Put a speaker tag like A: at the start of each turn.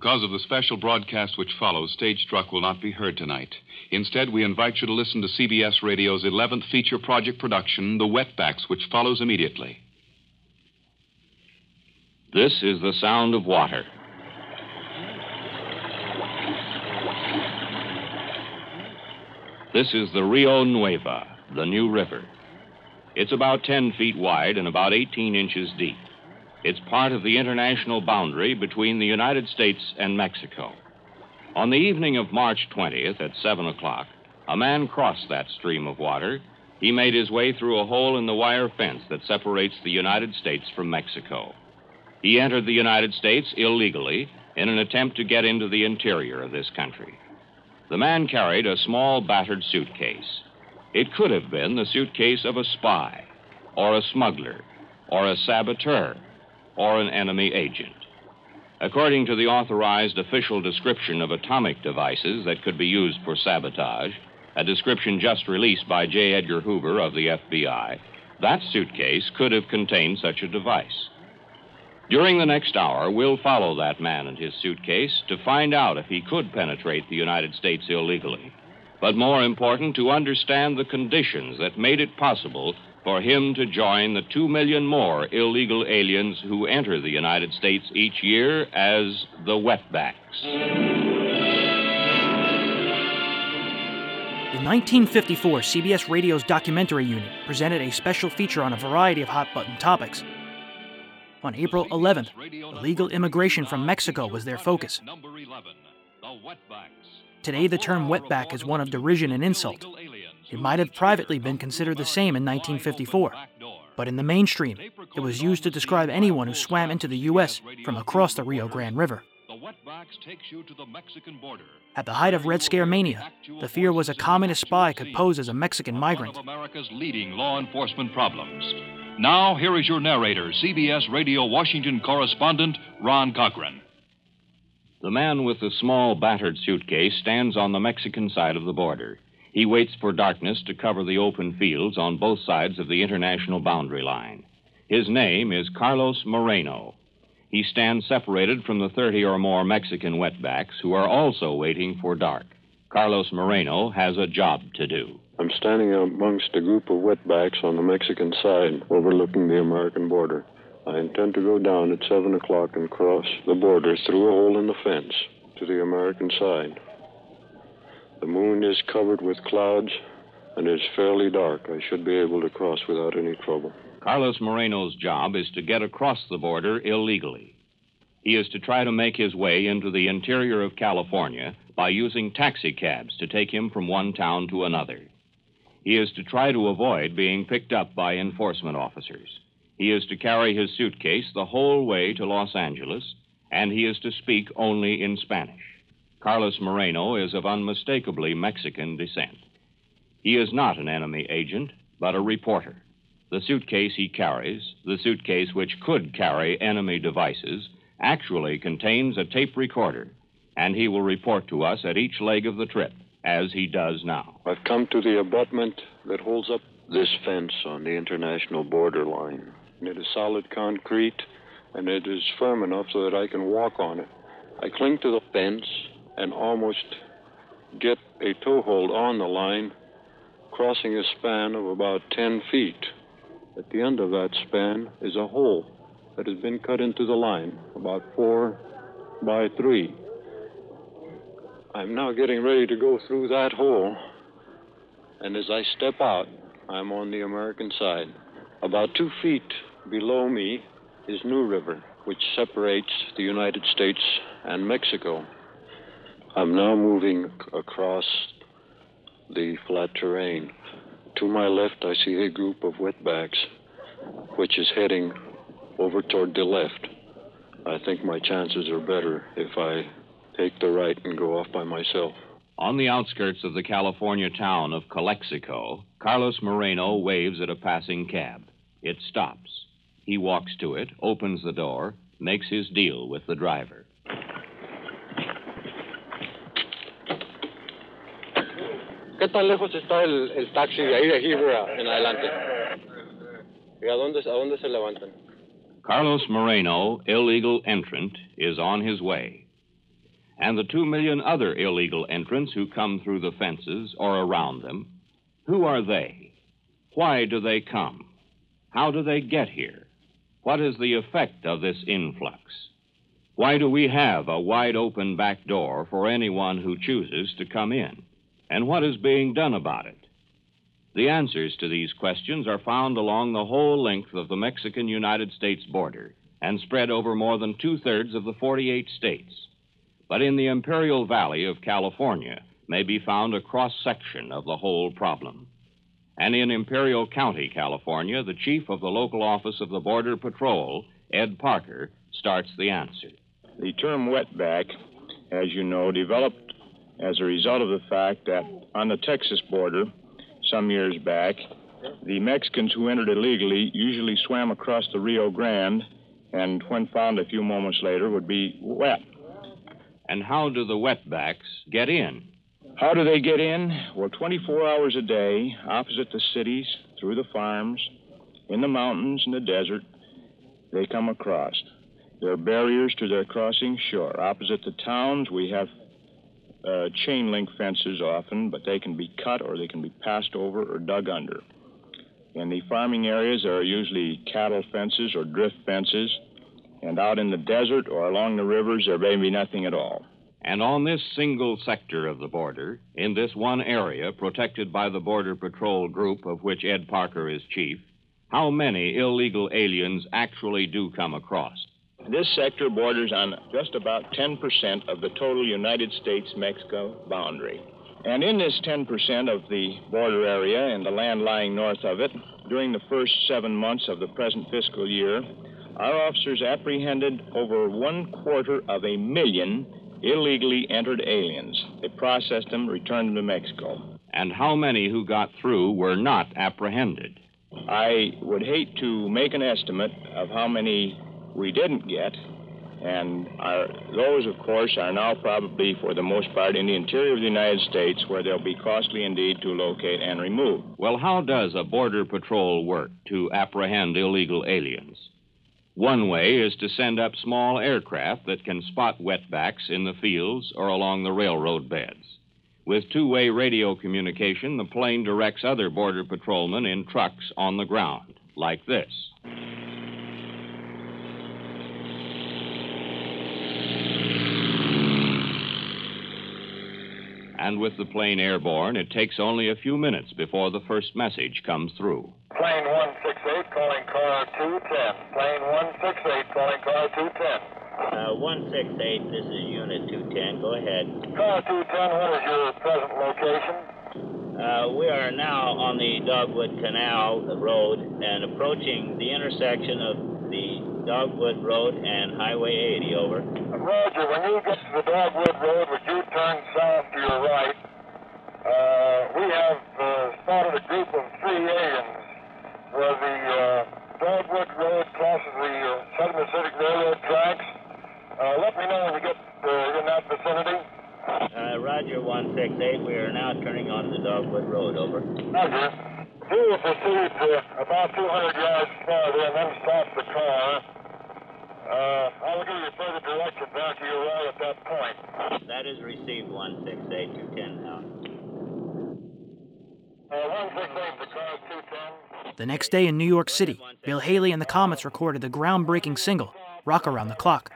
A: Because of the special broadcast which follows, Stage Struck will not be heard tonight. Instead, we invite you to listen to CBS Radio's 11th feature project production, The Wetbacks, which follows immediately.
B: This is the sound of water. This is the Rio Nueva, the new river. It's about 10 feet wide and about 18 inches deep. It's part of the international boundary between the United States and Mexico. On the evening of March 20th at 7 o'clock, a man crossed that stream of water. He made his way through a hole in the wire fence that separates the United States from Mexico. He entered the United States illegally in an attempt to get into the interior of this country. The man carried a small battered suitcase. It could have been the suitcase of a spy, or a smuggler, or a saboteur, or an enemy agent. According to the authorized official description of atomic devices that could be used for sabotage, a description just released by J. Edgar Hoover of the FBI, that suitcase could have contained such a device. During the next hour, we'll follow that man and his suitcase to find out if he could penetrate the United States illegally. But more important, to understand the conditions that made it possible for him to join the two million more illegal aliens who enter the United States each year as the wetbacks.
C: In 1954, CBS Radio's documentary unit presented a special feature on a variety of hot button topics. On April 11th, illegal immigration from Mexico was their focus. Today, the term wetback is one of derision and insult. It might have privately been considered the same in 1954, but in the mainstream, it was used to describe anyone who swam into the U.S. from across the Rio Grande River. At the height of Red Scare mania, the fear was a communist spy could pose as a Mexican migrant.
D: America's leading law enforcement problems. Now, here is your narrator, CBS Radio Washington correspondent Ron Cochran.
B: The man with the small battered suitcase stands on the Mexican side of the border. He waits for darkness to cover the open fields on both sides of the international boundary line. His name is Carlos Moreno. He stands separated from the 30 or more Mexican wetbacks who are also waiting for dark. Carlos Moreno has a job to do.
E: I'm standing amongst a group of wetbacks on the Mexican side overlooking the American border. I intend to go down at 7 o'clock and cross the border through a hole in the fence to the American side. Moon is covered with clouds and it's fairly dark. I should be able to cross without any trouble.
B: Carlos Moreno's job is to get across the border illegally. He is to try to make his way into the interior of California by using taxicabs to take him from one town to another. He is to try to avoid being picked up by enforcement officers. He is to carry his suitcase the whole way to Los Angeles, and he is to speak only in Spanish. Carlos Moreno is of unmistakably Mexican descent. He is not an enemy agent, but a reporter. The suitcase he carries, the suitcase which could carry enemy devices, actually contains a tape recorder, and he will report to us at each leg of the trip, as he does now.
E: I've come to the abutment that holds up this fence on the international border line. It is solid concrete, and it is firm enough so that I can walk on it. I cling to the fence and almost get a toehold on the line, crossing a span of about 10 feet. At the end of that span is a hole that has been cut into the line, about four by three. I'm now getting ready to go through that hole, and as I step out, I'm on the American side. About two feet below me is New River, which separates the United States and Mexico. I'm now moving across the flat terrain. To my left, I see a group of wetbacks, which is heading over toward the left. I think my chances are better if I take the right and go off by myself.
B: On the outskirts of the California town of Calexico, Carlos Moreno waves at a passing cab. It stops. He walks to it, opens the door, makes his deal with the driver.
F: ¿Qué tan lejos está el, el taxi de ahí de Hebra en adelante? ¿Y a dónde, a dónde se levantan?
B: Carlos Moreno, illegal entrant, is on his way. and the two million other illegal entrants who come through the fences or around them, who are they? Why do they come? How do they get here? What is the effect of this influx? Why do we have a wide open back door for anyone who chooses to come in? And what is being done about it? The answers to these questions are found along the whole length of the Mexican United States border and spread over more than two thirds of the 48 states. But in the Imperial Valley of California may be found a cross section of the whole problem. And in Imperial County, California, the chief of the local office of the Border Patrol, Ed Parker, starts the answer.
G: The term wetback, as you know, developed as a result of the fact that on the Texas border, some years back, the Mexicans who entered illegally usually swam across the Rio Grande and, when found a few moments later, would be wet.
B: And how do the wetbacks get in?
G: How do they get in? Well, 24 hours a day, opposite the cities, through the farms, in the mountains and the desert, they come across. There are barriers to their crossing shore. Opposite the towns, we have uh, chain link fences often, but they can be cut or they can be passed over or dug under. In the farming areas, there are usually cattle fences or drift fences, and out in the desert or along the rivers, there may be nothing at all.
B: And on this single sector of the border, in this one area protected by the Border Patrol group of which Ed Parker is chief, how many illegal aliens actually do come across?
G: This sector borders on just about 10% of the total United States Mexico boundary. And in this 10% of the border area and the land lying north of it, during the first seven months of the present fiscal year, our officers apprehended over one quarter of a million illegally entered aliens. They processed them, returned them to Mexico.
B: And how many who got through were not apprehended?
G: I would hate to make an estimate of how many we didn't get, and our, those, of course, are now probably, for the most part, in the interior of the United States, where they'll be costly indeed to locate and remove.
B: Well, how does a Border Patrol work to apprehend illegal aliens? One way is to send up small aircraft that can spot wetbacks in the fields or along the railroad beds. With two way radio communication, the plane directs other Border Patrolmen in trucks on the ground, like this. And with the plane airborne, it takes only a few minutes before the first message comes through.
F: Plane 168 calling car 210. Plane 168 calling car 210.
H: Uh, 168, this is Unit 210. Go ahead.
F: Car 210, what is your present location?
H: Uh, we are now on the Dogwood Canal Road and approaching the intersection of the Dogwood Road and Highway 80. Over.
F: Roger, when you get to the Dogwood Road, would you turn south to your right? Uh, we have uh, spotted a group of three aliens where the uh, Dogwood Road crosses the uh, Southern Pacific Railroad tracks. Uh, let me know when you get uh, in that vicinity.
H: Uh, Roger 168, we are now turning onto the Dogwood Road. Over.
F: Roger. Do proceed to about 200 yards farther and then stop the car. Uh, I will give you further direction back to your right at that point.
H: That is received 168, 210 now.
F: Uh, 168 to car 210.
C: The next day in New York City, Bill Haley and the Comets recorded the groundbreaking single, Rock Around the Clock.